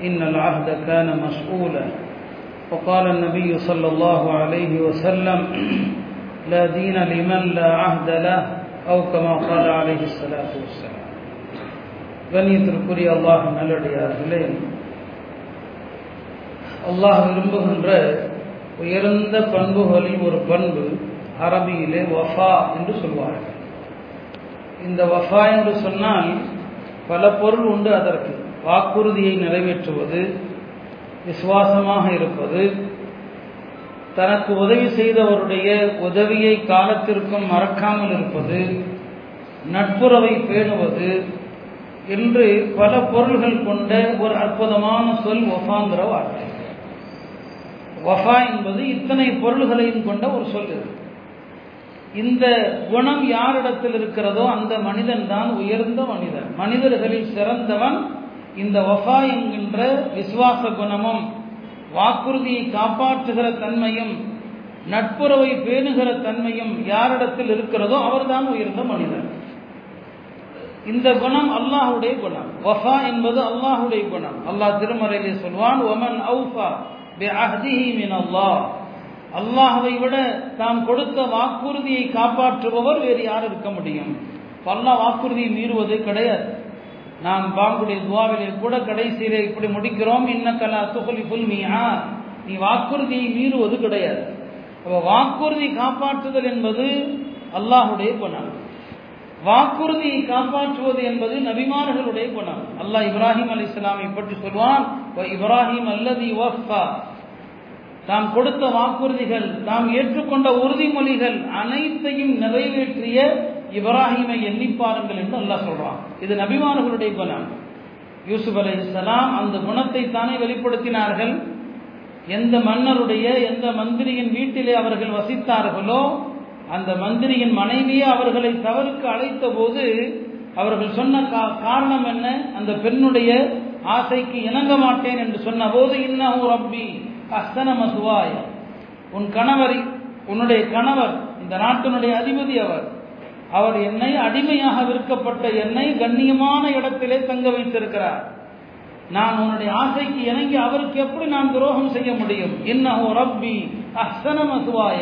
إن العهد كان مسؤولا وقال النبي صلى الله عليه وسلم لا دين لمن لا عهد له أو كما قال عليه الصلاة والسلام கண்ணியத்திற்குரிய அல்லாஹ் நல்லடியார்களே அல்லாஹ் விரும்புகின்ற உயர்ந்த பண்புகளில் ஒரு பண்பு அரபியிலே வஃபா என்று சொல்வார்கள் இந்த வஃபா என்று சொன்னால் பல பொருள் உண்டு அதற்கு வாக்குறுதியை நிறைவேற்றுவது விசுவாசமாக இருப்பது தனக்கு உதவி செய்தவருடைய உதவியை காலத்திற்கும் மறக்காமல் இருப்பது நட்புறவை பேணுவது என்று பல பொருள்கள் கொண்ட ஒரு அற்புதமான சொல் ஒஃபாங்கிற வார்த்தை. வஃபா என்பது இத்தனை பொருள்களையும் கொண்ட ஒரு சொல் இது. இந்த குணம் யாரிடத்தில் இருக்கிறதோ அந்த மனிதன் தான் உயர்ந்த மனிதன். மனிதர்களில் சிறந்தவன் இந்த வஃபா என்கின்ற விசுவாச குணமும் வாக்குறுதியை காப்பாற்றுகிற தன்மையும் நட்புறவை பேணுகிற தன்மையும் யாரிடத்தில் இருக்கிறதோ அவர்தான் உயர்ந்த மனிதன் இந்த குணம் அல்லாஹுடைய குணம். வஃபா என்பது அல்லாஹுடைய குணம். அல்லாஹ் திருமறையிலே சொல்வான் ஒமன் அவுஃபா பி அஹ்திஹி மின் அல்லாஹ் அல்லாஹவை விட தாம் கொடுத்த வாக்குறுதியை காப்பாற்றுபவர் வேறு யார் இருக்க முடியும்? அல்லாஹ் வாக்குறுதியை மீறுவது கிடையாது. நாம் பாங்குடைய துவாவிலே கூட கடைசியிலே இப்படி முடிக்கிறோம். இன்னக்கலா துகுலி புல்மியா நீ வாக்குறுதியை மீறுவது கிடையாது. அப்போ வாக்குறுதி காப்பாற்றுதல் என்பது அல்லாஹுடைய குணம். வாக்குறுதியை காப்பாற்றுவது என்பது நபிமார்களுடைய குணம். அல்லாஹ் இப்ராஹிம் அலி இஸ்லாமை பற்றி சொல்வான் இப்ராஹிம் அல்லதி வஃபா. தாம் கொடுத்த வாக்குறுதிகள் தாம் ஏற்றுக்கொண்ட உறுதிமொழிகள் அனைத்தையும் நிறைவேற்றிய இப்ராஹிமை எண்ணி பாருங்கள் என்று அல்லாஹ் சொல்றான். இது நபிமார்களுடைய குணம். யூசுப் அலி இஸ்லாம் அந்த குணத்தை தானே வெளிப்படுத்தினார்கள். எந்த மன்னருடைய எந்த மந்திரியின் வீட்டிலே அவர்கள் வசித்தார்களோ அந்த மந்திரியின் மனைவியே அவர்களை தவறுக்கு அழைத்த போது அவர்கள் சொன்ன காரணம் என்ன? அந்த பெண்ணுடைய ஆசைக்கு இணங்க மாட்டேன் என்று சொன்ன போது இன்னும் ரப்பி அஸ்தன மசுவாய. உன் கணவர் உன்னுடைய கணவர் இந்த நாட்டினுடைய அதிபதி அவர் அவர் என்னை அடிமையாக விற்கப்பட்ட என்னை கண்ணியமான இடத்திலே தங்க வைத்திருக்கிறார். நான் உன்னுடைய ஆசைக்கு இணங்கி அவருக்கு எப்படி நான் துரோகம் செய்ய முடியும்? இன்னஹோ ரப்பி அஹ்சன மசுவாய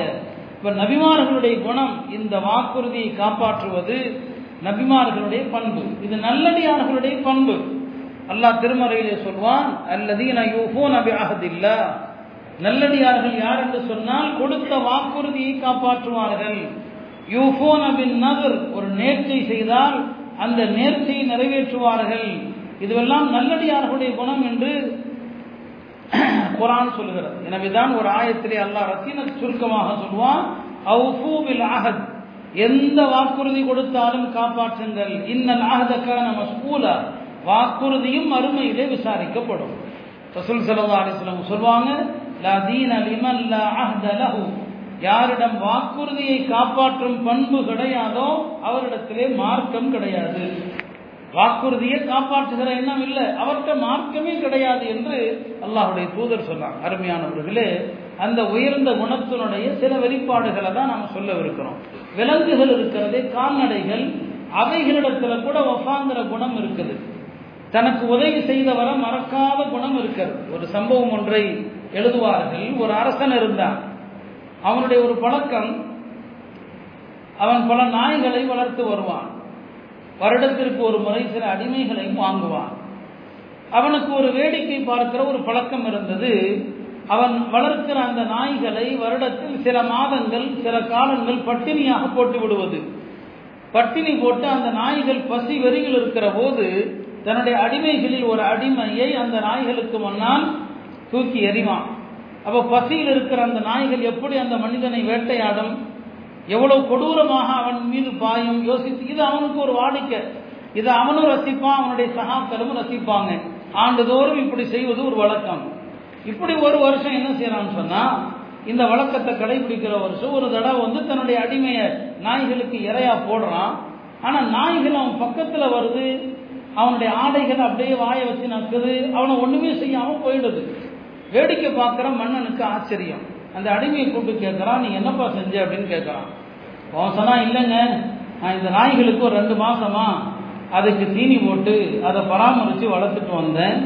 இப்ப நபிமார்களுடைய குணம் இந்த வாக்குறுதியை காப்பாற்றுவது நபிமார்களுடைய பண்பு. இது நல்லடியார்களுடைய பண்பு. அல்லாஹ் திருமறையிலே சொல்வான் அல்லதீன நபி பிஅஹதில்லா. நல்லடியார்கள் யார் என்று சொன்னால் கொடுத்த வாக்குறுதியை காப்பாற்றுவார்கள். யூஃபோன் பின் நகர் ஒரு நேர்ச்சை செய்தால் அந்த நேர்ச்சையை நிறைவேற்றுவார்கள். இதுவெல்லாம் நல்லடியார்களுடைய குணம் என்று குரான் சொல்கிறது எனவேதான் ஒரு ஆயத்திலே அல்லாஹ் ரத்தின சுருக்கமாக சொல்வான் அவுஃபூபில் ஆஹத் எந்த வாக்குறுதி கொடுத்தாலும் காப்பாற்றுங்கள். இன்னல் நம்ம மஸ்கூலா வாக்குறுதியும் அருமையிலே விசாரிக்கப்படும். ரசூல் சல்லா அலிஸ்லாம் சொல்லுவாங்க லா தீன லிமன் லா அஹ்த லஹு. யாரிடம் வாக்குறுதியை காப்பாற்றும் பண்பு கிடையாதோ அவரிடத்திலே மார்க்கம் கிடையாது. வாக்குறுதியை காப்பாற்றுகிற எண்ணம் இல்லை. அவர்கிட்ட மார்க்கமே கிடையாது என்று அல்லாஹுடைய தூதர் சொன்னாங்க. அருமையானவர்களே அந்த உயர்ந்த குணத்தினுடைய சில வெளிப்பாடுகளை தான் நாம் சொல்லவிருக்கிறோம். விலங்குகள் இருக்கிறது கால்நடைகள் அவைகளிடத்துல கூட ஒஃபாங்கிற குணம் இருக்குது. தனக்கு உதவி செய்தவரை மறக்காத குணம் இருக்கிறது. ஒரு சம்பவம் ஒன்றை எழுதுவார்கள். ஒரு அரசன் இருந்தான். அவனுடைய ஒரு பழக்கம் அவன் பல நாய்களை வளர்த்து வருவான். வருடத்திற்கு ஒரு முறை சில அடிமைகளையும் வாங்குவான். அவனுக்கு ஒரு வேடிக்கை பார்க்கிற ஒரு பழக்கம் இருந்தது. அவன் வளர்க்கிற அந்த நாய்களை வருடத்தில் சில மாதங்கள் சில காலங்கள் பட்டினியாக போட்டு விடுவது. பட்டினி போட்டு அந்த நாய்கள் பசி வெறியில் இருக்கிற போது தன்னுடைய அடிமைகளில் ஒரு அடிமையை அந்த நாய்களுக்கு முன்னால் தூக்கி எறிவான். அப்போ பசியில் இருக்கிற அந்த நாய்கள் எப்படி அந்த மனிதனை வேட்டையாடும்? எவ்வளவு கொடூரமாக அவன் மீது பாயும்? யோசித்து இது அவனுக்கு ஒரு வாடிக்கை. இதை அவனும் ரசிப்பான் அவனுடைய சகாக்களும் ரசிப்பாங்க. ஆண்டுதோறும் இப்படி செய்வது ஒரு வழக்கம். இப்படி ஒரு வருஷம் என்ன செய்யறான்னு சொன்னா இந்த வழக்கத்தை கடைபிடிக்கிற வருஷம் ஒரு தடவை வந்து தன்னுடைய அடிமையை நாய்களுக்கு இறையா போடுறான். ஆனா நாய்கள் அவன் பக்கத்துல வருது. அவனுடைய ஆடைகள் அப்படியே வாய வச்சு நக்குது அவனை ஒண்ணுமே செய்யாம போயிடுது. வேடிக்கை பார்க்குற மன்னனுக்கு ஆச்சரியம். அந்த அடிமையை கூப்பிட்டு கேட்குறான் நீ என்னப்பா செஞ்ச? அப்படின்னு கேட்குறான் அவன் சொன்னா இல்லைங்க நான் இந்த நாய்களுக்கு ஒரு ரெண்டு மாசமா அதுக்கு தீனி போட்டு அதை பராமரித்து வளர்த்துட்டு வந்தேன்.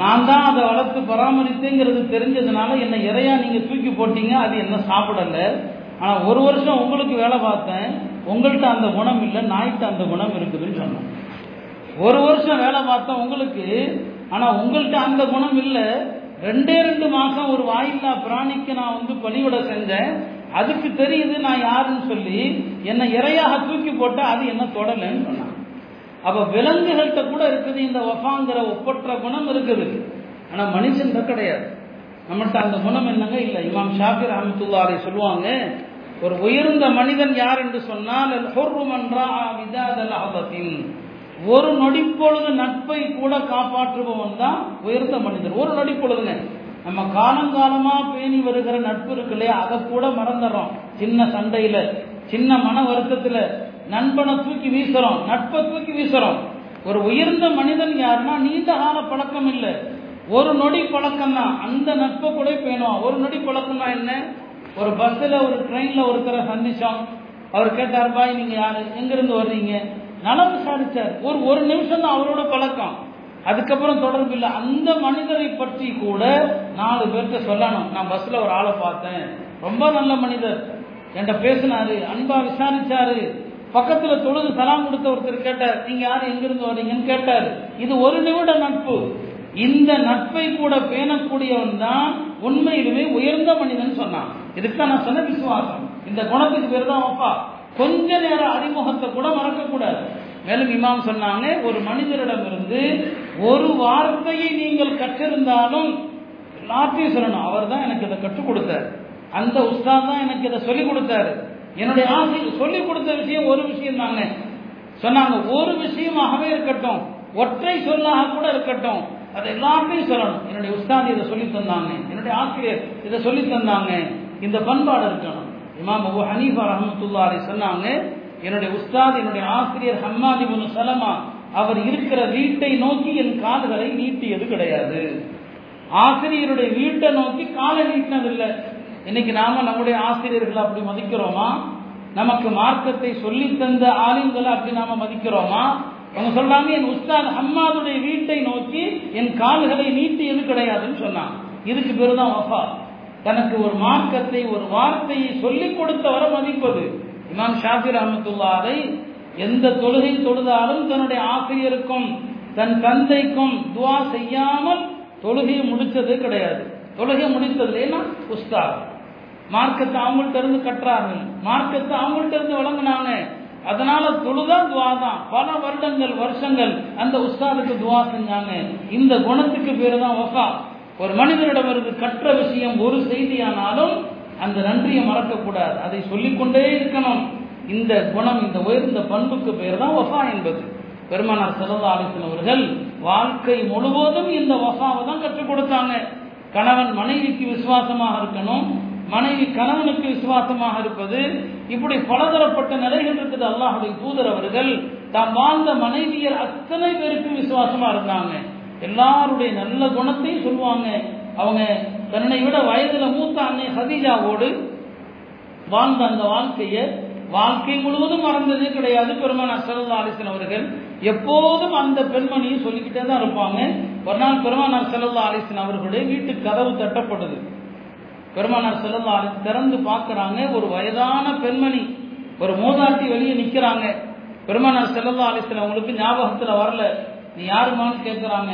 நான் தான் அதை வளர்த்து பராமரித்தேங்கிறது தெரிஞ்சதுனால என்னை இறையா நீங்கள் தூக்கி போட்டீங்க அது என்ன சாப்பிடலை. ஆனால் ஒரு வருஷம் உங்களுக்கு வேலை பார்த்தேன். உங்கள்கிட்ட அந்த குணம் இல்லை நாய்கிட்ட அந்த குணம் இருக்குதுன்னு சொன்னேன். ஒரு வருஷம் வேலை பார்த்தேன் உங்களுக்கு ஆனால் உங்கள்கிட்ட அந்த குணம் இல்லை. ரெண்டே ரெண்டு மாசம் ஒரு வாயில்லா பிராணிக்கு நான் வந்து பணிவிட செஞ்சேன். அதுக்கு தெரியுது நான் யாருன்னு சொல்லி என்னை இறையாக தூக்கி போட்டா அது என்ன தொடலைன்னு சொன்னான். அப்ப விலங்குகள்கிட்ட கூட இருக்குது இந்த ஒஃபாங்கிற ஒப்பற்ற குணம் இருக்குது. ஆனா மனுஷன்கிட்ட கிடையாது. நம்மகிட்ட அந்த குணம் என்னங்க இல்லை. இமாம் ஷாபிர் அஹமத்துல்லாரை சொல்லுவாங்க ஒரு உயர்ந்த மனிதன் யார் என்று சொன்னால் ஒரு நொடி பொழுது நட்பை கூட காப்பாற்றுபவன் தான் உயர்ந்த மனிதன் ஒரு நொடிப்பொழுதுங்க. நம்ம காலங்காலமா பேணி வருகிற நட்பு இருக்கு இல்லையா? அதை கூட மறந்துடுறோம். சின்ன சண்டையில சின்ன மன வருத்தத்துல நண்பனை தூக்கி வீசுறோம் நட்பை தூக்கி வீசுறோம். ஒரு உயர்ந்த மனிதன் யாருன்னா நீண்ட கால பழக்கம் இல்லை. ஒரு நொடி பழக்கம் தான் அந்த நட்பை கூட பேணுவான். ஒரு நொடி பழக்கம்னா என்ன? ஒரு பஸ்ஸில் ஒரு ட்ரெயினில் ஒருத்தரை சந்திச்சோம். அவர் கேட்டார் பாய் நீங்கள் யார்? எங்கேருந்து வர்றீங்க? நலம் விசாரிச்சார் ஒரு ஒரு நிமிஷம் தான் அவரோட பழக்கம். அதுக்கப்புறம் தொடர்பு இல்லை. அந்த மனிதரை பற்றி கூட நாலு பேர்கிட்ட சொல்லணும். நான் பஸ்ல ஒரு ஆளை பார்த்தேன். ரொம்ப நல்ல மனிதர். என்கிட்ட பேசினாரு. அன்பா விசாரிச்சாரு. பக்கத்துல தொழுது சலாம் கொடுத்த ஒருத்தர் கேட்டார். நீங்க யாரு? எங்கிருந்து வர்றீங்கன்னு கேட்டார். இது ஒரு நிமிட நட்பு. இந்த நட்பை கூட பேணக்கூடியவன் தான் உண்மையிலுமே உயர்ந்த மனிதன் சொன்னான். இதுக்கு நான் சொன்ன விசுவாசம். இந்த குணத்துக்கு பேர் தான் அப்பா. கொஞ்ச நேரம் அறிமுகத்தை கூட மறக்கக்கூடாது. மேலும் இமாம் சொன்னாங்க ஒரு மனிதரிடமிருந்து ஒரு வார்த்தையை நீங்கள் கற்றிருந்தாலும் எல்லாத்தையும் சொல்லணும். அவர் தான் எனக்கு இதை கற்றுக் கொடுத்தார். அந்த உஸ்தாத் தான் எனக்கு இதை சொல்லிக் கொடுத்தாரு. என்னுடைய ஆசை சொல்லிக் கொடுத்த விஷயம் ஒரு விஷயம் தாங்க. சொன்னாங்க ஒரு விஷயமாகவே இருக்கட்டும். ஒற்றை சொல்லாக கூட இருக்கட்டும். அதை எல்லாத்தையும் சொல்லணும். என்னுடைய உஸ்தாத் இதை சொல்லி தந்தாங்க. என்னுடைய ஆசிரியர் இதை சொல்லி தந்தாங்க. இந்த பண்பாடு இருக்கணும். இமாம் அபு ஹனீஃபா ரஹமத்துல்லாரி சொன்னாங்க என்னுடைய உஸ்தாத் என்னுடைய ஆசிரியர் ஹம்மாதி முனு சலமா அவர் இருக்கிற வீட்டை நோக்கி என் கால்களை நீட்டியது கிடையாது. ஆசிரியருடைய வீட்டை நோக்கி காலை நீட்டினதில்லை. இன்னைக்கு நாம நம்முடைய ஆசிரியர்களை அப்படி மதிக்கிறோமா? நமக்கு மார்க்கத்தை சொல்லி தந்த ஆலிம்களை அப்படி நாம மதிக்கிறோமா? அவங்க சொல்றாங்க என் உஸ்தாத் அம்மாதுடைய வீட்டை நோக்கி என் கால்களை நீட்டியது கிடையாதுன்னு சொன்னான். இதுக்கு பேரு தான் வஃபா. தனக்கு ஒரு மார்க்கத்தை ஒரு வார்த்தையை சொல்லிக் கொடுத்தவரை மதிப்பது. இமாம் ஷாஃபி அதை எந்த தொழுகை தொழுதாலும் தன்னுடைய ஆசிரியருக்கும் தன் தந்தைக்கும் துவா செய்யாமல் தொழுகையை முடித்தது கிடையாது. தொழுகை முடித்தது ஏன்னா உஸ்தாத். மார்க்கத்தை அவங்கள்ட்ட இருந்து கட்டுறார்கள் மார்க்கத்தை அவங்கள்ட்ட இருந்து வழங்கினாங்க. அதனால தொழுதா துவா தான் பல வருடங்கள் வருஷங்கள் அந்த உஸ்தாதுக்கு துவா செஞ்சாங்க. இந்த குணத்துக்கு பேரு தான் ஒஃபா ஒரு மனிதரிடமிருந்து கற்ற விஷயம் ஒரு செய்தியானாலும் அந்த நன்றியை மறக்கக்கூடாது. அதை சொல்லிக்கொண்டே இருக்கணும். இந்த குணம் இந்த உயர்ந்த பண்புக்கு பெயர் தான் வஃபா என்பது. பெருமானார் செல்லா அலிசன் அவர்கள் வாழ்க்கை முழுவதும் இந்த வஃபாவை தான் கற்றுக் கொடுத்தாங்க. கணவன் மனைவிக்கு விசுவாசமாக இருக்கணும். மனைவி கணவனுக்கு விசுவாசமாக இருப்பது. இப்படி பலதரப்பட்ட நிலைகள் இருக்குது. அல்லாஹுடைய தூதர் அவர்கள் தாம் வாழ்ந்த மனைவியர் அத்தனை பேருக்கும் விசுவாசமா இருந்தாங்க. எல்லாருடைய நல்ல குணத்தையும் சொல்லுவாங்க. அவங்க தன்னை விட வயதில் மூத்த அன்னை ஹதீஜாவோடு வாழ்ந்த அந்த வாழ்க்கையை வாழ்க்கை முழுவதும் மறந்ததே கிடையாது. பெருமான் அசரல்லா அலிசன் அவர்கள் எப்போதும் அந்த பெண்மணியை சொல்லிக்கிட்டே தான் இருப்பாங்க. ஒரு நாள் பெருமானார் செல்லல்லா அலிசன் அவர்களுடைய வீட்டு கதவு தட்டப்படுது பெருமானார் செல்லல்லா அலி திறந்து பார்க்குறாங்க. ஒரு வயதான பெண்மணி ஒரு மூதாட்டி வெளியே நிற்கிறாங்க பெருமானார் செல்லல்லா அலிசன் அவங்களுக்கு ஞாபகத்தில் வரல. நீ யாருமான்னு கேட்கிறாங்க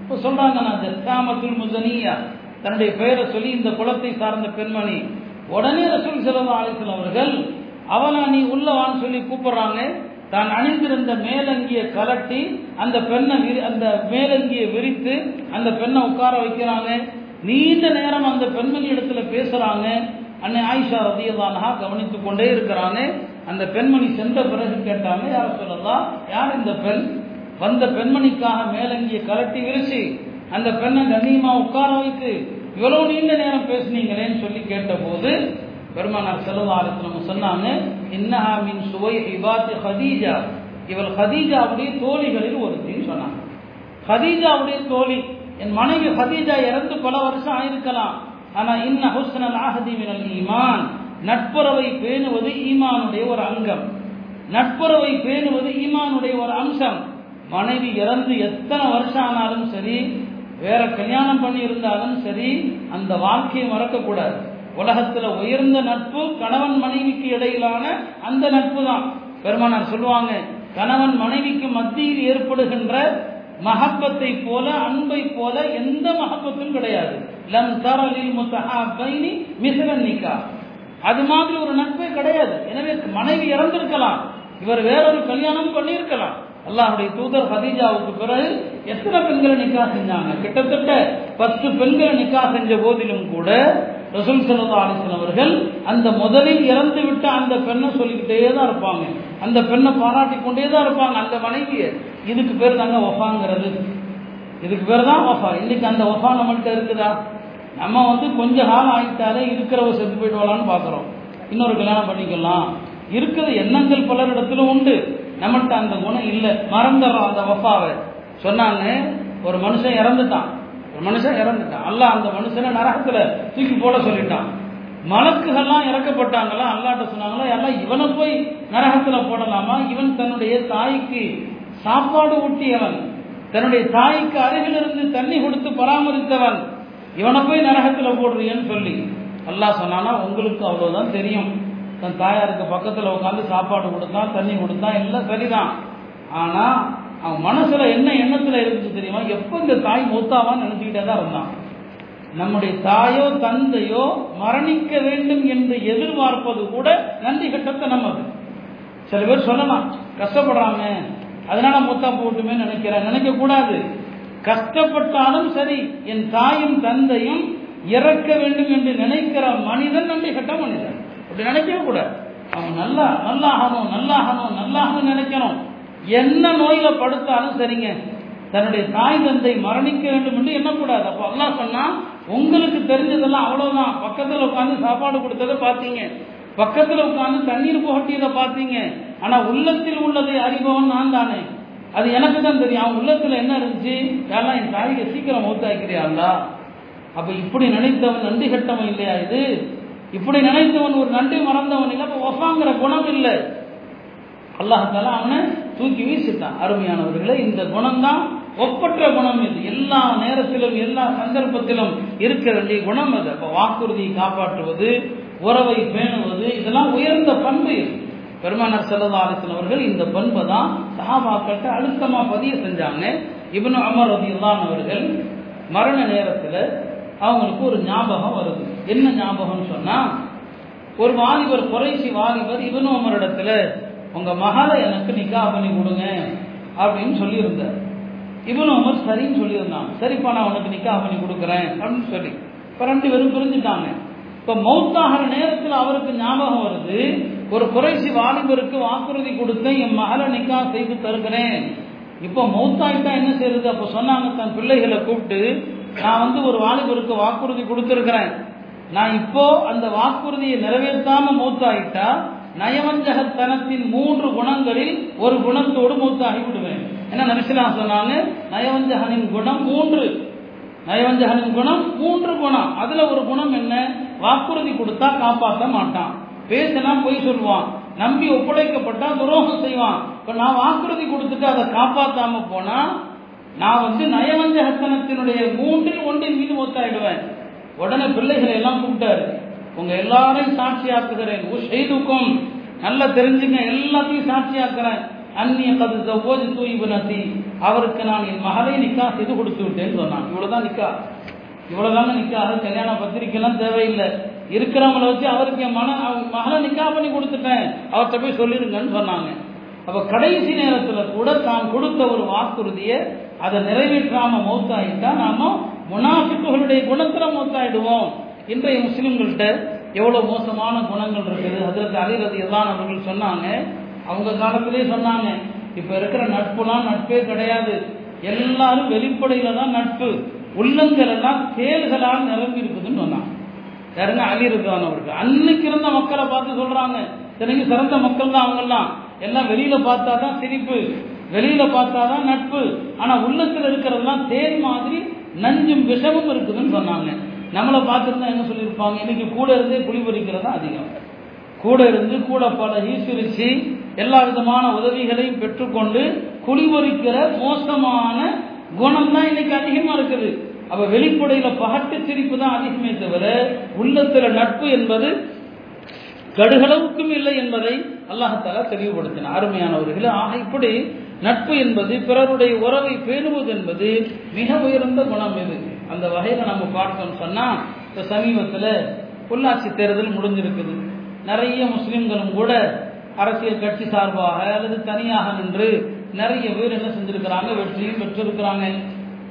இப்போ சொல்றாங்க நான் ஜஸ்தாமத்துல் முசனியா தன்னுடைய பெயரை சொல்லி இந்த குலத்தை சார்ந்த பெண்மணி. உடனே ரசூல் செலவு அலிசல் அவர்கள் அவளா நீ உள்ளவான்னு சொல்லி கூப்பிடுறாங்க தான் அணிந்திருந்த மேலங்கியை கலட்டி அந்த பெண்ணை விரி அந்த மேலங்கியை விரித்து அந்த பெண்ணை உட்கார வைக்கிறாங்க நீண்ட நேரம் அந்த பெண்மணி இடத்துல பேசுறாங்க அன்னை ஆயிஷா ரதியல்லானஹா கவனித்து கொண்டே இருக்கிறாங்க அந்த பெண்மணி சென்ற பிறகு கேட்டாங்க யார சொல்லலாம் யார் இந்த பெண்? வந்த பெண்மணிக்காக மேலங்கிய கலட்டி விரிச்சு அந்த பெண்ணை கண்ணியமா உட்கார வைத்து இவ்வளவு நீண்ட நேரம் பேசுனீங்களேன்னு சொல்லி கேட்டபோது பெருமானார் செல்வாரத்தில் சொன்னாங்க இன்னஹா மின் சுவை இபாத்தி ஹதீஜா. இவள் ஹதீஜாவுடைய தோழிகளில் ஒருத்தின்னு சொன்னாங்க. ஹதீஜாவுடைய தோழி என் மனைவி ஹதீஜா இறந்து பல வருஷம் ஆயிருக்கலாம். ஆனா இன்ன ஹுஸ்னல் ஆஹதி மினல் ஈமான். நட்புறவை பேணுவது ஈமானுடைய ஒரு அங்கம். நட்புறவை பேணுவது ஈமானுடைய ஒரு அம்சம். மனைவி இறந்து எத்தனை வருஷம் ஆனாலும் சரி வேற கல்யாணம் பண்ணி இருந்தாலும் சரி அந்த வாழ்க்கையை மறக்கக்கூடாது. உலகத்துல உயர்ந்த நட்பு கணவன் மனைவிக்கு இடையிலான அந்த நட்பு தான் பெருமானார் சொல்லுவாங்க கணவன் மனைவிக்கு மத்தியில் ஏற்படுகின்ற மகப்பத்தை போல அன்பை போல எந்த மகப்பத்தும் கிடையாது. லம் தரலில் முத்தஹாபைனி மிசரன் நிக்கா. அது மாதிரி ஒரு நட்பே கிடையாது. எனவே மனைவி இறந்திருக்கலாம். இவர் வேறொரு கல்யாணம் பண்ணியிருக்கலாம். அல்லாஹுடைய தூதர் ஹதீஜாவுக்கு பிறகு எத்தனை பெண்களை நிக்கா செஞ்சாங்க? கிட்டத்தட்ட பத்து பெண்களை நிக்கா செஞ்ச போதிலும் கூட ரசூல் சல்லா அலிஸ்லாம் அவர்கள் அந்த முதலில் இறந்து விட்ட அந்த பெண்ணை சொல்லிக்கிட்டே தான் இருப்பாங்க. அந்த பெண்ணை பாராட்டி கொண்டே தான் இருப்பாங்க. அந்த மனைவியை. இதுக்கு பேர் தாங்க ஒஃபாங்கிறது இதுக்கு பேர் தான் ஒஃபா இன்னைக்கு அந்த ஒஃபா நம்மள்கிட்ட இருக்குதா? நம்ம வந்து கொஞ்ச காலம் ஆகிட்டாலே இருக்கிறவ செத்து போயிடுவாளான்னு பார்க்குறோம். இன்னொரு கல்யாணம் பண்ணிக்கலாம். இருக்கிற எண்ணங்கள் பலரிடத்திலும் உண்டு. நம்மள்கிட்ட அந்த குணம் இல்லை. மறந்துடுறோம் அந்த வஃபாவை. சொன்னாங்க ஒரு மனுஷன் இறந்துட்டான். ஒரு மனுஷன் இறந்துட்டான். அல்ல அந்த மனுஷனை நரகத்துல தூக்கி போட சொல்லிட்டான். மலக்குகள்லாம் இறக்கப்பட்டாங்களா? அல்லாட்ட சொன்னாங்களா எல்லாம் இவனை போய் நரகத்துல போடலாமா? இவன் தன்னுடைய தாய்க்கு சாப்பாடு ஊட்டியவன். தன்னுடைய தாய்க்கு அருகில் இருந்து தண்ணி கொடுத்து பராமரித்தவன். இவனை போய் நரகத்துல போடுறியன்னு சொல்லி. அல்லாஹ் சொன்னானா உங்களுக்கு அவ்வளவுதான் தெரியும். தன் தாயாருக்கு பக்கத்தில் உட்காந்து சாப்பாடு கொடுத்தான் தண்ணி கொடுத்தான் எல்லாம் சரிதான். ஆனால் அவன் மனசுல என்ன எண்ணத்துல இருந்துச்சு தெரியுமா? எப்போ இந்த தாய் மூத்தாவான்னு நினைச்சுக்கிட்டே தான் இருந்தான் நம்முடைய தாயோ தந்தையோ மரணிக்க வேண்டும் என்று எதிர்பார்ப்பது கூட நன்றி கட்டத்தை நம்மது. சில பேர் சொல்லலாம் கஷ்டப்படுறாங்க அதனால மூத்தா போட்டுமே நினைக்கிறேன். நினைக்க கூடாது. கஷ்டப்பட்டாலும் சரி என் தாயும் தந்தையும் இறக்க வேண்டும் என்று நினைக்கிற மனிதன் நன்றி கட்ட மனிதன். அப்படி நினைக்கவே கூடாது. அவன் நல்லா நல்லாகணும் நல்லாகணும் நல்லாகணும் நினைக்கணும். என்ன நோயில படுத்தாலும் சரிங்க. தன்னுடைய தாய் தந்தை மரணிக்க வேண்டும் என்று எண்ணக்கூடாது. அப்போ அல்லா சொன்னா உங்களுக்கு தெரிஞ்சதெல்லாம் அவ்வளவுதான். பக்கத்தில் உட்காந்து சாப்பாடு கொடுத்ததை பார்த்தீங்க. பக்கத்தில் உட்காந்து தண்ணீர் புகட்டியதை பார்த்தீங்க. ஆனா உள்ளத்தில் உள்ளதை அறிபவன் நான் தானே. அது எனக்கு தான் தெரியும். அவன் உள்ளத்துல என்ன இருந்துச்சு? யாரெல்லாம் என் தாயை சீக்கிரம் மௌத்தாக்கிறியாங்களா அப்ப இப்படி நினைத்தவன் நன்றி கட்டவன் இல்லையா இது? இப்படி நினைத்தவன் ஒரு நன்றி மறந்தவன் இல்லை அப்போ ஒஃபாங்கிற குணம் இல்லை. அல்லாஹால அவனை தூக்கி வீசிட்டான். அருமையானவர்களே இந்த குணம்தான் ஒப்பற்ற குணம் இது. எல்லா நேரத்திலும் எல்லா சந்தர்ப்பத்திலும் இருக்க வேண்டிய குணம் அது. அப்போ வாக்குறுதியை காப்பாற்றுவது உறவை பேணுவது இதெல்லாம் உயர்ந்த பண்பு இது. பெருமானார் செல்லதா அலிசன் அவர்கள் இந்த பண்பை தான் சஹாபாக்கள்கிட்ட அழுத்தமாக பதிய செஞ்சாங்க. இவனு அமர் ரதியுல்லான் அவர்கள் மரண நேரத்தில் அவங்களுக்கு ஒரு ஞாபகம் வருது. என்ன ஞாபகம்னு சொன்னா ஒரு வாலிபர் குறைசி வாலிபர் இவனு அமரிடத்துல உங்க மகளை எனக்கு நிக்கா பண்ணி கொடுங்க அப்படின்னு சொல்லியிருந்தார். இவனு உமர் சரின்னு சொல்லியிருந்தான். சரிப்பா நான் உனக்கு நிக்கா பண்ணி கொடுக்குறேன் அப்படின்னு சொல்லி. இப்போ ரெண்டு பேரும் புரிஞ்சுட்டாங்க. இப்போ மௌத்தாகிற நேரத்தில் அவருக்கு ஞாபகம் வருது ஒரு குறைசி வாலிபருக்கு வாக்குறுதி கொடுத்தேன் என் மகளை நிக்கா செய்து தருகிறேன். இப்போ மௌத்தாயிட்டா என்ன செய்யறது அப்போ சொன்னாங்க தன் பிள்ளைகளை கூப்பிட்டு நான் வந்து ஒரு வாலிபருக்கு வாக்குறுதி கொடுத்துருக்கிறேன். நான் இப்போ அந்த வாக்குறுதியை நிறைவேற்றாம மூத்தாயிட்டா நயவஞ்சகத்தனத்தின் மூன்று குணங்களில் ஒரு குணத்தோடு மூத்தாகி விடுவேன். என்ன நரிசிலாம் சொன்னாங்க? நயவஞ்சகனின் குணம் மூன்று. நயவஞ்சகனின் குணம் மூன்று குணம். அதுல ஒரு குணம் என்ன? வாக்குறுதி கொடுத்தா காப்பாற்ற மாட்டான். பேசினா பொய் சொல்லுவான் நம்பி ஒப்படைக்கப்பட்டா துரோகம் செய்வான். இப்ப நான் வாக்குறுதி கொடுத்துட்டு அதை காப்பாத்தாம போனா நான் வந்து நயவஞ்சகத்தனத்தினுடைய மூன்றில் ஒன்றின் மீது ஒத்தாயிடுவேன். உடனே பிள்ளைகளை எல்லாம் கூப்பிட்டாரு. உங்க எல்லாரையும் சாட்சியாக்குகிறேன். செய்துக்கும் நல்லா தெரிஞ்சுங்க எல்லாத்தையும் சாட்சியாக்குறேன். அந்நிய கது ஜவ்வோஜ் தூய்வு நசி அவருக்கு நான் என் மகளை நிக்கா செய்து கொடுத்து விட்டேன்னு சொன்னான். இவ்வளவுதான் நிக்கா. இவ்வளவுதாங்க அது கல்யாண பத்திரிக்கைலாம் தேவையில்லை. இருக்கிறவங்கள வச்சு அவருக்கு என் மன அவ- மகளை நிக்கா பண்ணி கொடுத்துட்டேன். அவர்கிட்ட போய் சொல்லிடுங்கன்னு சொன்னாங்க. அப்ப கடைசி நேரத்துல கூட தான் கொடுத்த ஒரு வாக்குறுதியை அதை நிறைவேற்றாம மௌத்தாயிட்டா நாம முனாஃபிக்குகளுடைய குணத்துல மௌத்தாயிடுவோம். இன்றைய முஸ்லிம்கள்ட்ட எவ்வளவு மோசமான குணங்கள் இருக்குது? அதற்கு அலிரதி எல்லாம் அவர்கள் சொன்னாங்க. அவங்க காலத்திலே சொன்னாங்க இப்ப இருக்கிற நட்புலாம் நட்பே கிடையாது. எல்லாரும் வெளிப்படையில தான் நட்பு. உள்ளங்கள் எல்லாம் தேல்களால் நிரம்பி இருக்குதுன்னு சொன்னாங்க. யாருங்க? அலி இருக்கான் அவருக்கு அன்னைக்கு இருந்த மக்களை பார்த்து சொல்றாங்க. எனக்கு சிறந்த மக்கள் தான் அவங்கெல்லாம். எல்லாம் வெளியில பார்த்தா தான் சிரிப்பு. வெளியில பார்த்தா தான் நட்பு. ஆனா உள்ளத்துல இருக்கிறதெல்லாம் தேன் மாதிரி நஞ்சும் விஷமும் இருக்குதுன்னு சொன்னாங்க. நம்மளை பார்த்துருந்தா என்ன சொல்லியிருப்பாங்க? இன்னைக்கு கூட இருந்தே குழி பறிக்கிறது தான் அதிகம். கூட இருந்து கூட பழகி சிரிச்சு எல்லா விதமான உதவிகளையும் பெற்றுக்கொண்டு குளிபொறிக்கிற மோசமான குணம் தான் இன்னைக்கு அதிகமா இருக்குது. அப்ப வெளிப்படையில பகட்டு சிரிப்பு தான் அதிகமே தவிர உள்ளத்துல நட்பு என்பது கடுகளவுக்கும் இல்லை என்பதை அல்லாஹால தெளிவுபடுத்தின அருமையானவர்கள் ஆக இப்படி நட்பு என்பது பிறருடைய உறவை பேணுவது என்பது மிக உயர்ந்த குணம் இது. அந்த வகையில் நம்ம பார்த்தோம் சொன்னா இப்ப சமீபத்தில் உள்ளாட்சி தேர்தல் முடிஞ்சிருக்குது. நிறைய முஸ்லிம்களும் கூட அரசியல் கட்சி சார்பாக அல்லது தனியாக நின்று நிறைய பேர் என்ன செஞ்சிருக்கிறாங்க வெற்றியும் பெற்றிருக்கிறாங்க.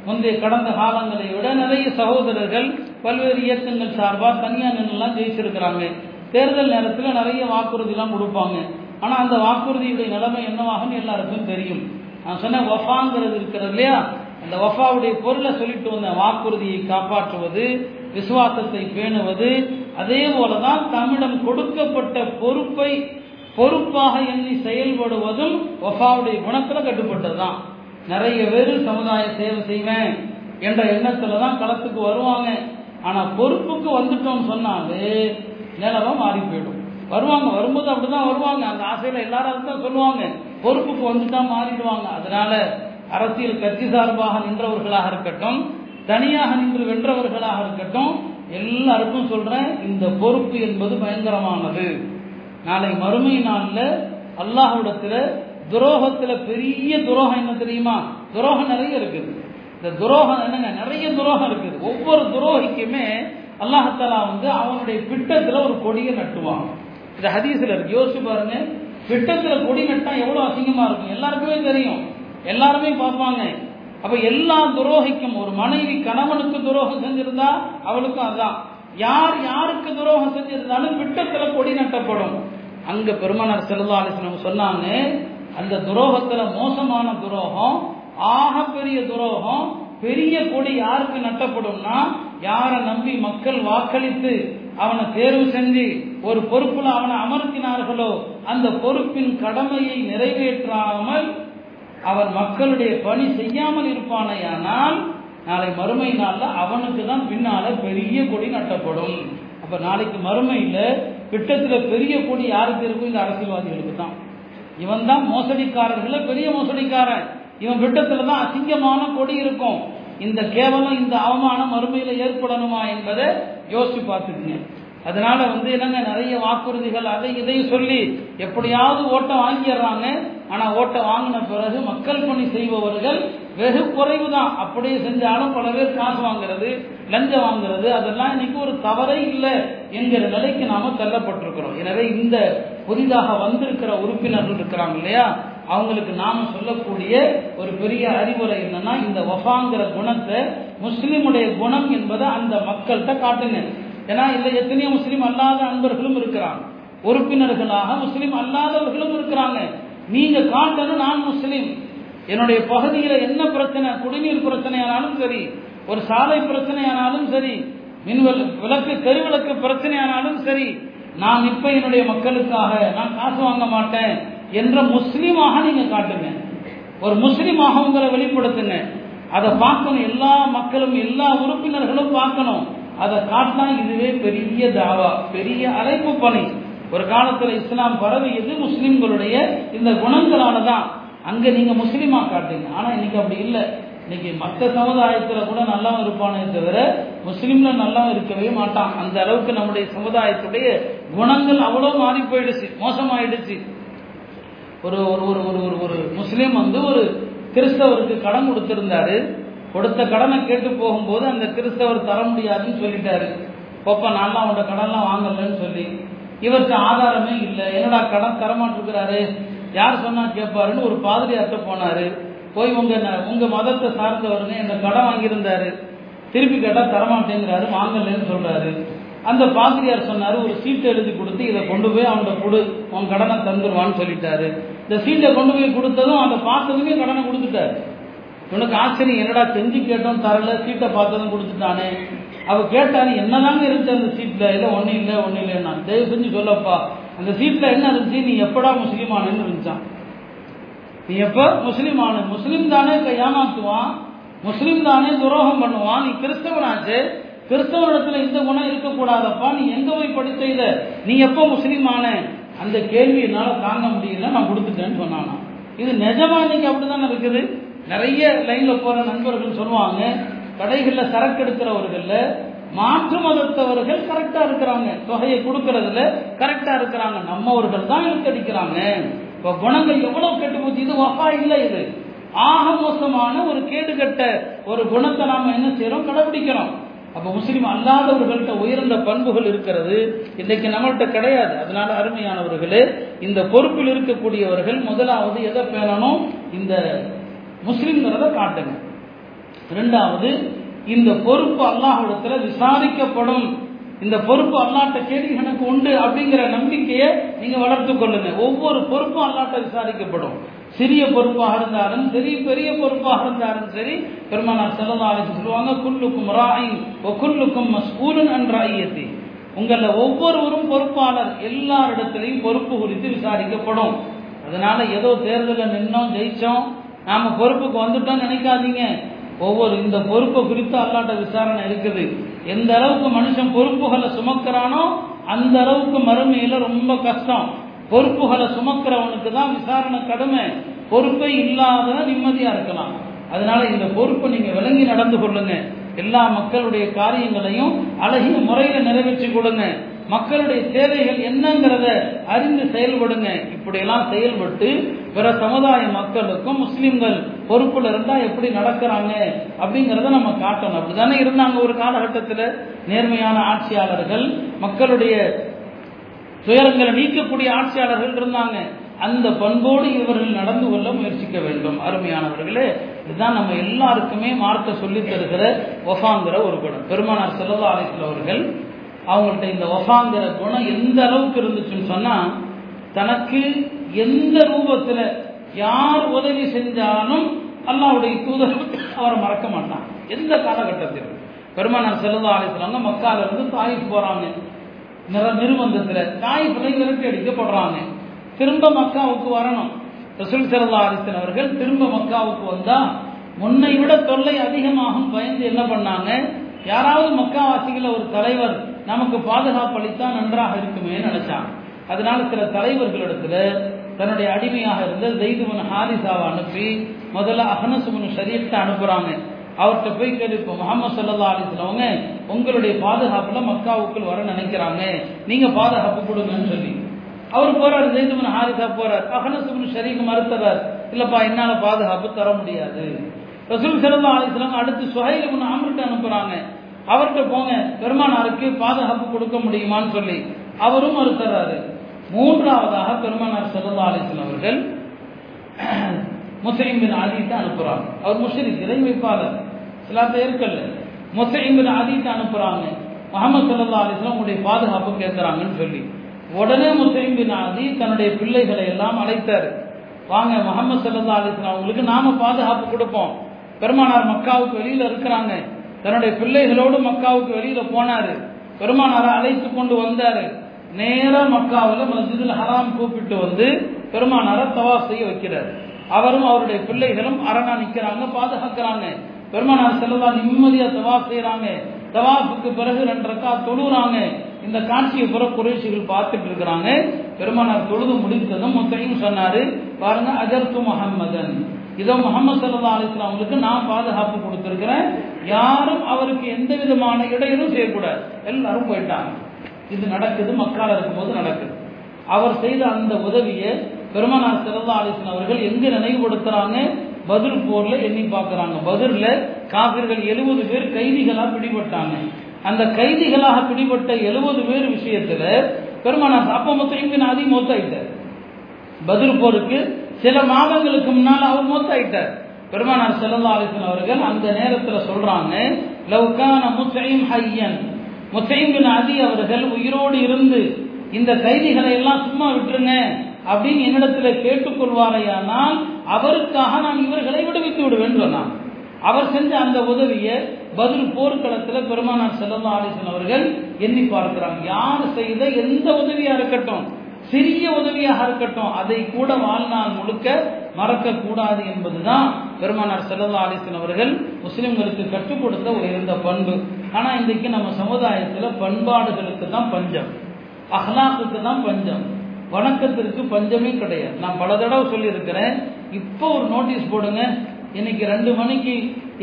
முந்தைய கடந்த காலங்களை விட நிறைய சகோதரர்கள் பல்வேறு இயக்கங்கள் சார்பாக தனியாக நின்றுலாம் ஜெயிச்சிருக்கிறாங்க. தேர்தல் நேரத்தில் நிறைய வாக்குறுதிலாம் கொடுப்பாங்க. ஆனால் அந்த வாக்குறுதியுடைய நிலைமை என்னவாகும்னு எல்லாருக்கும் தெரியும். நான் சொன்ன வஃபாங்கிறது இருக்கிறது இல்லையா? அந்த வஃபாவுடைய பொருளை சொல்லிட்டு வந்த வாக்குறுதியை காப்பாற்றுவது விசுவாசத்தை பேணுவது அதே போலதான் தம்மிடம் கொடுக்கப்பட்ட பொறுப்பை பொறுப்பாக எண்ணி செயல்படுவதும் வஃபாவுடைய குணத்துல கட்டுப்பட்டதுதான். நிறைய பேர் சமுதாய சேவை செய்வேன் என்ற எண்ணத்துல தான் களத்துக்கு வருவாங்க. ஆனா பொறுப்புக்கு வந்துட்டோம்னு சொன்னாலே நிலவம் மாறி போயிடும். வருவாங்க வரும்போது அப்படிதான் வருவாங்க. அந்த ஆசையில எல்லாரும் அதுதான் சொல்லுவாங்க. பொறுப்புக்கு வந்துதான் மாறிடுவாங்க. அதனால அரசியல் கட்சி சார்பாக நின்றவர்களாக இருக்கட்டும் தனியாக நின்று வென்றவர்களாக இருக்கட்டும் எல்லாருக்கும் சொல்றேன் இந்த பொறுப்பு என்பது பயங்கரமானது. நாளை மறுமை நாளில் அல்லாஹ்விடத்துல துரோகத்துல பெரிய துரோகம் என்ன தெரியுமா? துரோகம் நிறைய இருக்குது. இந்த துரோகம் என்னங்க? நிறைய துரோகம் இருக்குது. ஒவ்வொரு துரோகிக்குமே அல்லாஹாலா வந்து அவனுடைய பிட்டத்தில் ஒரு கொடியை நட்டுவான். இந்த ஹதீஸில் இருக்கு. யோசிச்சு பாருங்க. விட்டத்தில் கொடி நட்டா எவ்வளோ அசிங்கமாக இருக்கும்? எல்லாருக்குமே தெரியும். எல்லாருமே பார்ப்பாங்க. அப்போ எல்லா துரோகிக்கும். ஒரு மனைவி கணவனுக்கு துரோகம் செஞ்சிருந்தா அவளுக்கும் அதுதான் யார் யாருக்கு துரோகம் செஞ்சிருந்தாலும் விட்டத்தில் கொடி நட்டப்படும். அங்க பெருமானார் செல்லா அலிஸ்லம் சொன்னாங்க அந்த துரோகத்துல மோசமான துரோகம் ஆக பெரிய துரோகம் பெரிய கொடி யாருக்கு நட்டப்படும்னா யாரை நம்பி மக்கள் வாக்களித்து அவனை தேர்வு செஞ்சு ஒரு பொறுப்புல அவனை அமர்த்தினார்களோ அந்த பொறுப்பின் கடமையை நிறைவேற்றாமல் அவன் மக்களுடைய பணி செய்யாமல் இருப்பானையானால் நாளை மறுமை நாள்ல அவனுக்கு தான் பின்னால பெரிய கொடி நட்டப்படும். அப்ப நாளைக்கு மறுமையில பிட்டத்துல பெரிய கொடி யாருக்கு இருக்கும்? இந்த அரசியல்வாதிகளுக்கு தான். இவன் தான் மோசடிக்காரர்கள பெரிய மோசடிக்காரன். இவன் விட்டத்துல தான் அசிங்கமான கொடி இருக்கும். இந்த கேவலம் இந்த அவமானம் மறுமையில ஏற்படணுமா என்பதை யோசிச்சு பார்த்துக்குங்க. அதனால வந்து என்னங்க நிறைய வாக்குறுதிகள் அதை இதையும் சொல்லி எப்படியாவது ஓட்டை வாங்கிடுறாங்க. ஆனால் ஓட்டை வாங்கின பிறகு மக்கள் பணி செய்பவர்கள் வெகு குறைவு தான் அப்படியே செஞ்சாலும் பல பேர் காசு வாங்குறது லஞ்சம் வாங்குறது அதெல்லாம் இன்னைக்கு ஒரு தவறே இல்லை என்கிற நிலைக்கு நாம தள்ளப்பட்டிருக்கிறோம். எனவே இந்த புதிதாக வந்திருக்கிற உறுப்பினர்கள் இருக்கிறாங்க இல்லையா அவங்களுக்கு நாம சொல்லக்கூடிய ஒரு பெரிய அறிவுரை என்னன்னா இந்த வஃபாங்கிற குணத்தை முஸ்லிமுடைய குணம் என்பதை அந்த மக்கள்கிட்ட காட்டுங்க. ஏன்னா இதில் எத்தனையோ முஸ்லீம் அல்லாத அன்பர்களும் இருக்கிறாங்க. உறுப்பினர்களாக முஸ்லீம் அல்லாதவர்களும் இருக்கிறாங்க. நீங்க காட்டணும் நான் முஸ்லீம். என்னுடைய பகுதியில் என்ன பிரச்சனை குடிநீர் பிரச்சனையானாலும் சரி ஒரு சாலை பிரச்சனையானாலும் சரி மின்வெல் விளக்கு தெருவிளக்கு பிரச்சனையானாலும் சரி நான் இப்ப என்னுடைய மக்களுக்காக நான் காசு வாங்க மாட்டேன் என்ற முஸ்லீமாக நீங்க காட்டுங்க. ஒரு முஸ்லீமாக உங்களை வெளிப்படுத்துங்க. அதை பார்க்கணும் எல்லா மக்களும் எல்லா உறுப்பினர்களும் பார்க்கணும். அதை காட்டினா இதுவே பெரிய தாவா பெரிய அழைப்பு பணி. ஒரு காலத்தில் இஸ்லாம் பரவியது முஸ்லிம்களுடைய இந்த குணங்களால தான் அங்கே நீங்கள் முஸ்லீமா காட்டுங்க ஆனால் இன்னைக்கு அப்படி இல்லை. இன்னைக்கு மற்ற சமுதாயத்தில் கூட நல்லா இருப்பானே தவிர முஸ்லீம்ல நல்லா இருக்கவே மாட்டான். அந்த அளவுக்கு நம்முடைய சமுதாயத்துடைய குணங்கள் அவ்வளோ மாறி போயிடுச்சு மோசமாயிடுச்சு. ஒரு ஒரு ஒரு ஒரு ஒரு ஒரு முஸ்லீம் வந்து ஒரு கிறிஸ்தவருக்கு கடன் கொடுத்திருந்தாரு. கொடுத்த கடனை கேட்டு போகும்போது அந்த கிறிஸ்தவர் தர முடியாதுன்னு சொல்லிட்டாரு. போப்பா நான்லாம் அவனோட கடன்லாம் வாங்கலன்னு சொல்லி. இவருக்கு ஆதாரமே இல்லை. என்னடா கடன் தரமாட்டிருக்கிறாரு? யார் சொன்னா கேட்பாருன்னு ஒரு பாதிரியார்ட்ட போனாரு. போய் உங்க உங்க மதத்தை சார்ந்தவருங்க இந்த கடன் வாங்கியிருந்தாரு. திருப்பி கேட்டா தரமாட்டேங்கிறாரு வாங்கலன்னு சொல்றாரு. அந்த பாதிரியார் சொன்னாரு ஒரு சீட்டு எழுதி கொடுத்து இதை கொண்டு போய் அவன்கிட்ட கொடு. உன் கடனை தந்துருவான்னு சொல்லிட்டாரு. இந்த சீட்டை கொண்டு போய் கொடுத்ததும் அந்த பார்த்ததுமே கடனை கொடுத்துட்டார். உனக்கு ஆச்சரியம் என்னடா செஞ்சு கேட்டோம் தரல சீட்டை பார்த்ததும் கொடுத்துட்டானே. அவ கேட்டாரு என்னதாங்க இருந்துச்சு அந்த சீட்ல இல்லை ஒன்றும் இல்லை ஒன்றும் இல்லைன்னா. தயவு செஞ்சு சொல்லப்பா. அந்த சீட்ல என்ன இருந்துச்சு? நீ எப்படா முஸ்லீமானன்னு இருந்துச்சான் நீ எப்ப? முஸ்லீமானு. முஸ்லீம் தானே ஏமாத்துவான். முஸ்லீம் தானே துரோகம் பண்ணுவான். நீ கிறிஸ்தவனாச்சு. கிறிஸ்தவனிடத்துல இந்த குணம் இருக்கக்கூடாதப்பா. நீ எங்க போய் படிச்ச இத? நீ எப்போ முஸ்லீமான? அந்த கேள்வி என்னால் தாங்க முடியல நான் கொடுத்துட்டேன்னு சொன்னானா. இது நிஜமா இன்னைக்கு அப்படிதானே இருக்குது? நிறைய லைன்ல போற நண்பர்கள் சொல்லுவாங்க கடைகளில் சரக்கு எடுக்கிறவர்கள்ல மாற்று மதத்தவர்கள் கரெக்டா இருக்கிறாங்க. தொகையை கொடுக்கறதுல கரெக்டா இருக்கிறாங்க. நம்மவர்கள் தான் இழுத்தடிக்கிறாங்க இப்போ குணங்கள் எவ்வளவு கெட்டு போச்சு? இது வகா இல்லை இது. ஆக மோசமான ஒரு கேடுகட்ட ஒரு குணத்தை நாம என்ன செய்யறோம்? கடைபிடிக்கிறோம். அப்போ முஸ்லீம் அல்லாதவர்கள்ட்ட உயர்ந்த பண்புகள் இருக்கிறது. இன்றைக்கு நம்மள்கிட்ட கிடையாது. அதனால அருமையானவர்களே இந்த பொறுப்பில் இருக்கக்கூடியவர்கள் முதலாவது எதை பேணணும்? இந்த முஸ்லீம்ங்கிறத காட்டுங்க. ரெண்டாவது இந்த பொறுப்பு அல்லாஹிடத்தில் விசாரிக்கப்படும். இந்த பொறுப்பு அல்லாட்ட கேள்வி எனக்கு உண்டு அப்படிங்கிற நம்பிக்கையை நீங்க வளர்த்து கொள்ளுங்க. ஒவ்வொரு பொறுப்பும் அல்லாட்ட விசாரிக்கப்படும். சிறிய பொறுப்பாக இருந்தாலும் சரி பெரிய பொறுப்பாக இருந்தாலும் சரி பெருமானார் செல்லதாலும் சொல்லுவாங்க குல்லுக்கும் ராயின் குல்லுக்கும் மஸ்கூலன் என்றாயத்தி உங்களில் ஒவ்வொருவரும் பொறுப்பாளர் எல்லாரிடத்திலையும் பொறுப்பு குறித்து விசாரிக்கப்படும். அதனால ஏதோ தேர்தலில் நின்னோம் ஜெயிச்சோம் நாம பொறுப்புக்கு வந்துட்டோம் நினைக்காதீங்க. ஒவ்வொரு இந்த பொறுப்பை குறித்து அல்லாட்ட விசாரணை இருக்குது. எந்த அளவுக்கு மனுஷன் பொறுப்புகளை சுமக்கிறானோ அந்த அளவுக்கு மறுமையில ரொம்ப கஷ்டம். பொறுப்புகளை சுமக்கிறவனுக்கு தான் விசாரணை கடமை. பொறுப்பை இல்லாத நிம்மதியா இருக்கலாம். அதனால இந்த பொறுப்பை நீங்க விளங்கி நடந்து கொள்ளுங்க. எல்லா மக்களுடைய காரியங்களையும் அழகிய முறையில நிறைவேற்றி கொடுங்க. மக்களுடைய தேவைகள் என்னங்கிறத அறிந்து செயல்படுங்க. இப்படியெல்லாம் செயல்பட்டு பிற சமுதாய மக்களுக்கும் முஸ்லிம்கள் பொறுப்புல இருந்தா எப்படி நடக்கிறாங்க அப்படிங்கிறத நம்ம காட்டணும். அப்படிதானே இருந்தாங்க ஒரு காலகட்டத்தில்? நேர்மையான ஆட்சியாளர்கள் மக்களுடைய துயரங்களை நீக்கக்கூடிய ஆட்சியாளர்கள் இருந்தாங்க. அந்த பண்போடு இவர்கள் நடந்து கொள்ள முயற்சிக்க வேண்டும். அருமையானவர்களே இதுதான் நம்ம எல்லாருக்குமே மார்க்க சொல்லி தருகிற ஒஃபாங்கிற ஒரு குணம். பெருமானார் செல்லல்லா அலிஸ்ல அவர்கள் அவங்கள்ட்ட இந்த ஒஃபாங்கிற குணம் எந்த அளவுக்கு இருந்துச்சுன்னு சொன்னா தனக்கு எந்த ரூபத்துல யார் உதவி செஞ்சாலும் அல்லாவுடைய தூதர் அவரை மறக்க மாட்டான். எந்த காலகட்டத்தில் பெருமானார் செல்லதா அலிஸ்லாங்க மக்கால இருந்து தாயிஃப் போறாங்க. நிர்பந்தத்துல தாய் விரட்டி அடிக்கப்படுறாங்க திரும்ப மக்காவுக்கு வரணும். ரசூல் சல்லா அலிஸ்லாம் அவர்கள் திரும்ப மக்காவுக்கு வந்தா முன்னை விட தொல்லை அதிகமாகும் பயந்து என்ன பண்ணாங்க? யாராவது மக்காவாசிகள ஒரு தலைவர் நமக்கு பாதுகாப்பு அளித்தா நன்றாக இருக்குமே நினைச்சாங்க. அதனால சில தலைவர்களிடத்துல தன்னுடைய அடிமையாக இருந்த ஜெய்துமன் ஹாரிசாவை அனுப்பி முதல்ல அகனசுமன் ஷரீஃப்ட அனுப்புறாங்க. அவர்கிட்ட போய் கேள்விப்போம் முகமது சல்லா அலிஸ்லவங்க உங்களுடைய பாதுகாப்புல மக்காவுக்குள் வர நினைக்கிறாங்க. நீங்க பாதுகாப்பு கொடுங்கன்னு சொல்லி. அவர் போறாரு ஜெயிதுமன் ஹாரிசா போறார். அகனசுமன் ஷரீக் மறுத்தவர் இல்லப்பா என்னால பாதுகாப்பு தர முடியாது. ரசூல் சல்லா அலிஸ்லாம் அடுத்து சுஹைலுமன் அமர்கிட்ட அனுப்புறாங்க. அவர்கிட்ட போங்க பெருமானாருக்கு பாதுகாப்பு கொடுக்க முடியுமான்னு சொல்லி. அவரும் மறுத்துறாரு. மூன்றாவதாக பெருமானார் சல்லா அலிஸ்லாம் அவர்கள் முஸ்லீம் பின் ஆதித்தை அனுப்புறாங்க. அவர் முஸ்லிம் இறை வைப்பாளர் சிலாத்த ஏற்கல முஸ்லீம் பின் அனுப்புகிறாங்க அனுப்புறாங்க. முகமது சல்லா அலிஸ்லாம் உங்களுடைய பாதுகாப்பு கேட்கிறாங்கன்னு சொல்லி. உடனே முஸ்லீம் பின் ஆதி தன்னுடைய பிள்ளைகளை எல்லாம் அழைத்தார். வாங்க முகமது சல்லா அலிஸ்லாம் அவங்களுக்கு நாம பாதுகாப்பு கொடுப்போம். பெருமானார் மக்காவுக்கு வெளியில இருக்கிறாங்க. தன்னுடைய பிள்ளைகளோடு மக்காவுக்கு வெளியில போனாரு. பெருமானாரை அழைத்து கொண்டு வந்தாரு. நேரா மக்காவில் மஸ்ஜிதுல் ஹராம் கூப்பிட்டு வந்து பெருமானாரை தவா செய்ய வைக்கிறார். அவரும் அவருடைய பிள்ளைகளும் அரணா நிற்கிறாங்க பாதுகாக்கிறாங்க. பெருமானார் செல்லதா நிம்மதியாக தவாப் செய்கிறாங்க தவாஃபுக்கு பிறகு ரெண்டு ரக்கா இந்த காட்சியை புற குறைச்சிகள் பார்த்துட்டு இருக்கிறாங்க. பெருமானார் தொழுது முடித்ததும் முத்தையும் சொன்னாரு பாருங்க அஜர்த்து முகம்மதன் இதோ முகமது சல்லா அலிஸ்லாம் அவங்களுக்கு நான் பாதுகாப்பு கொடுத்துருக்கிறேன். யாரும் அவருக்கு எந்த விதமான இடையூறும் செய்யக்கூடாது. எல்லாரும் போயிட்டாங்க. இது நடக்குது மக்கால இருக்கும்போது நடக்குது. அவர் செய்த அந்த உதவியை பெருமனார் சல்லா அலிஸ்லாம் அவர்கள் எங்கு நினைவுபடுத்துறாங்க? பதில் போர்ல எண்ணி பார்க்குறாங்க. பதில்ல காவிர்கள் எழுபது பேர் கைதிகளா பிடிபட்டாங்க. அந்த கைதிகளாக பிடிபட்ட எழுபது பேர் விஷயத்துல பெருமானா அப்ப மொத்தம் இங்கு நாதி மொத்தாயிட்டார் பதில் போருக்கு சில மாதங்களுக்கு முன்னால் அவர் மொத்தாயிட்டார். பெருமானார் செல்லல்லா அலிசன் அவர்கள் அந்த நேரத்தில் சொல்றாங்க லவ்கான முத்தையும் ஹையன். முத்தையும் பின் அதி அவர்கள் உயிரோடு இருந்து இந்த கைதிகளை எல்லாம் சும்மா விட்டுருங்க அப்படின்னு என்னிடத்துல கேட்டுக்கொள்வாரையானால் அவருக்காக நான் இவர்களை விடுவித்து விடுவேன் சொன்னான். அவர் செஞ்ச அந்த உதவியை பதில் போர்க்களத்தில் பெருமானார் செல்லல்லா அலிசன் அவர்கள் எண்ணி பார்க்கிறாங்க. யார் செய்த எந்த உதவியா இருக்கட்டும் சிறிய உதவியாக இருக்கட்டும் அதை கூட வாழ்நாள் முழுக்க மறக்க கூடாது என்பதுதான் பெருமானார் செல்லல்லா அலிசன் அவர்கள் முஸ்லிம்களுக்கு கற்றுக் கொடுத்த உயர்ந்த பண்பு. ஆனா இன்றைக்கு நம்ம சமுதாயத்துல பண்பாடுகளுக்கு தான் பஞ்சம். அஹ்லாக்குக்கு தான் பஞ்சம். வணக்கத்திற்கு பஞ்சமே கிடையாது. நான் பல தடவை சொல்லியிருக்கிறேன். இப்போ ஒரு நோட்டீஸ் போடுங்க. இன்னைக்கு ரெண்டு மணிக்கு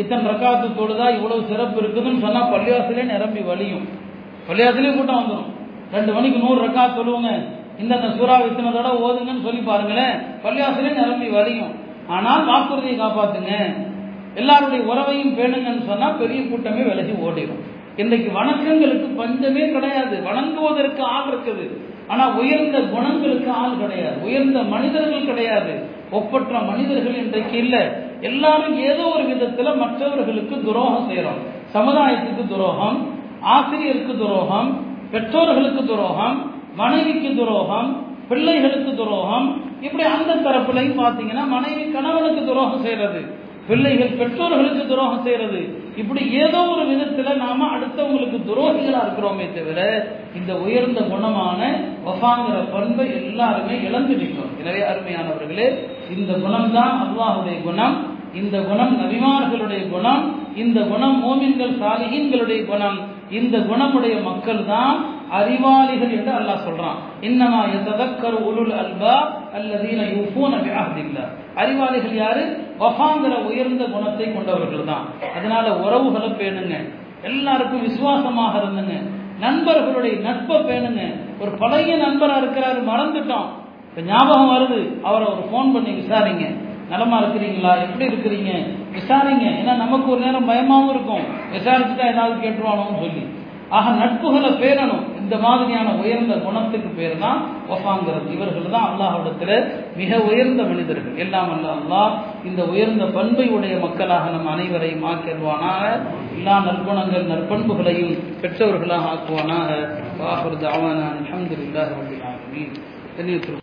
இத்தனை ரக்காத்து தொழுதா இவ்வளவு சிறப்பு இருக்குதுன்னு சொன்னால் பள்ளிவாசலே நிரம்பி வலியும் பள்ளிவாசலே கூட்டம் வந்துடும் ரெண்டு மணிக்கு நூறு ரக்கா சொல்லுவோங்க இந்தந்த சூறா இத்தனை தடவை ஓதுங்கன்னு சொல்லி பாருங்களேன். பள்ளிவாசலே நிரம்பி வலியும் ஆனால் வாக்குறுதியை காப்பாத்துங்க. எல்லாருடைய உறவையும் பேணுங்கன்னு சொன்னால் பெரிய கூட்டமே விலகி ஓடிடும் இன்றைக்கு வணக்கங்களுக்கு பஞ்சமே கிடையாது. வணங்குவதற்கு ஆள் இருக்குது. ஆனா உயர்ந்த குணங்களுக்கு ஆள் கிடையாது. உயர்ந்த மனிதர்கள் கிடையாது. ஒப்பற்ற மனிதர்கள் இன்றைக்கு இல்லை. எல்லாரும் ஏதோ ஒரு விதத்துல மற்றவர்களுக்கு துரோகம் செய்யறோம். சமுதாயத்துக்கு துரோகம் ஆசிரியருக்கு துரோகம் பெற்றோர்களுக்கு துரோகம் மனைவிக்கு துரோகம் பிள்ளைகளுக்கு துரோகம். இப்படி அந்த தரப்புலையும் பார்த்தீங்கன்னா மனைவி கணவனுக்கு துரோகம் செய்யறது பிள்ளைகள் பெற்றோர்களுக்கு துரோகம் செய்யறது. இப்படி ஏதோ ஒரு விதத்துல நாம அடுத்தவங்களுக்கு துரோகிகளா இருக்கிறோமே தவிர இந்த உயர்ந்த குணமான வஃபாங்கிற பண்பை எல்லாருமே இழந்து இழந்துட்டோம் எனவே அருமையானவர்களே இந்த குணம்தான் அல்லாஹுடைய குணம். இந்த குணம் நபிமார்களுடைய குணம். இந்த குணம் மோமின்கள் சாலிகின்களுடைய குணம். இந்த குணமுடைய மக்கள் தான் அறிவாளிகள் என்று அல்லாஹ் சொல்றான். இன்னமா எதக்கர் உருள் அல்பா அல்லதீன யூஃபூன பிஅஹ்தில்லா. அறிவாளிகள் யாரு? வஃபாங்கிற உயர்ந்த குணத்தை கொண்டவர்கள் தான் அதனால உறவுகளை பேணுங்க எல்லாருக்கும் விசுவாசமாக இருந்துங்க. நண்பர்களுடைய நட்பை பேணுங்க. ஒரு பழைய நண்பரா இருக்கிறாரு மறந்துட்டோம். இப்போ ஞாபகம் வருது. அவரை ஒரு ஃபோன் பண்ணி விசாரிங்க. நலமா இருக்கிறீங்களா? எப்படி இருக்கிறீங்க? விசாரிங்க. ஏன்னா நமக்கு ஒரு நேரம் பயமாவும் இருக்கும். விசாரிச்சுட்டா ஏதாவது கேட்டுருவானோன்னு சொல்லி. ஆக நட்புகளை பேரணும் இந்த மாதிரியான உயர்ந்த குணத்துக்கு பேர் தான் ஒஃபாங்கிறது இவர்கள் தான் அல்லாஹிடத்தில் மிக உயர்ந்த மனிதர்கள். எல்லாம் அல்ல அல்லாஹ் இந்த உயர்ந்த பண்பை உடைய மக்களாக நம் அனைவரையும் ஆக்கிடுவானாக எல்லா நற்குணங்கள் நற்பண்புகளையும் பெற்றவர்களாக ஆக்குவானாக. வாஹுர் தாவான அலமதுல்லாஹ் ரபில்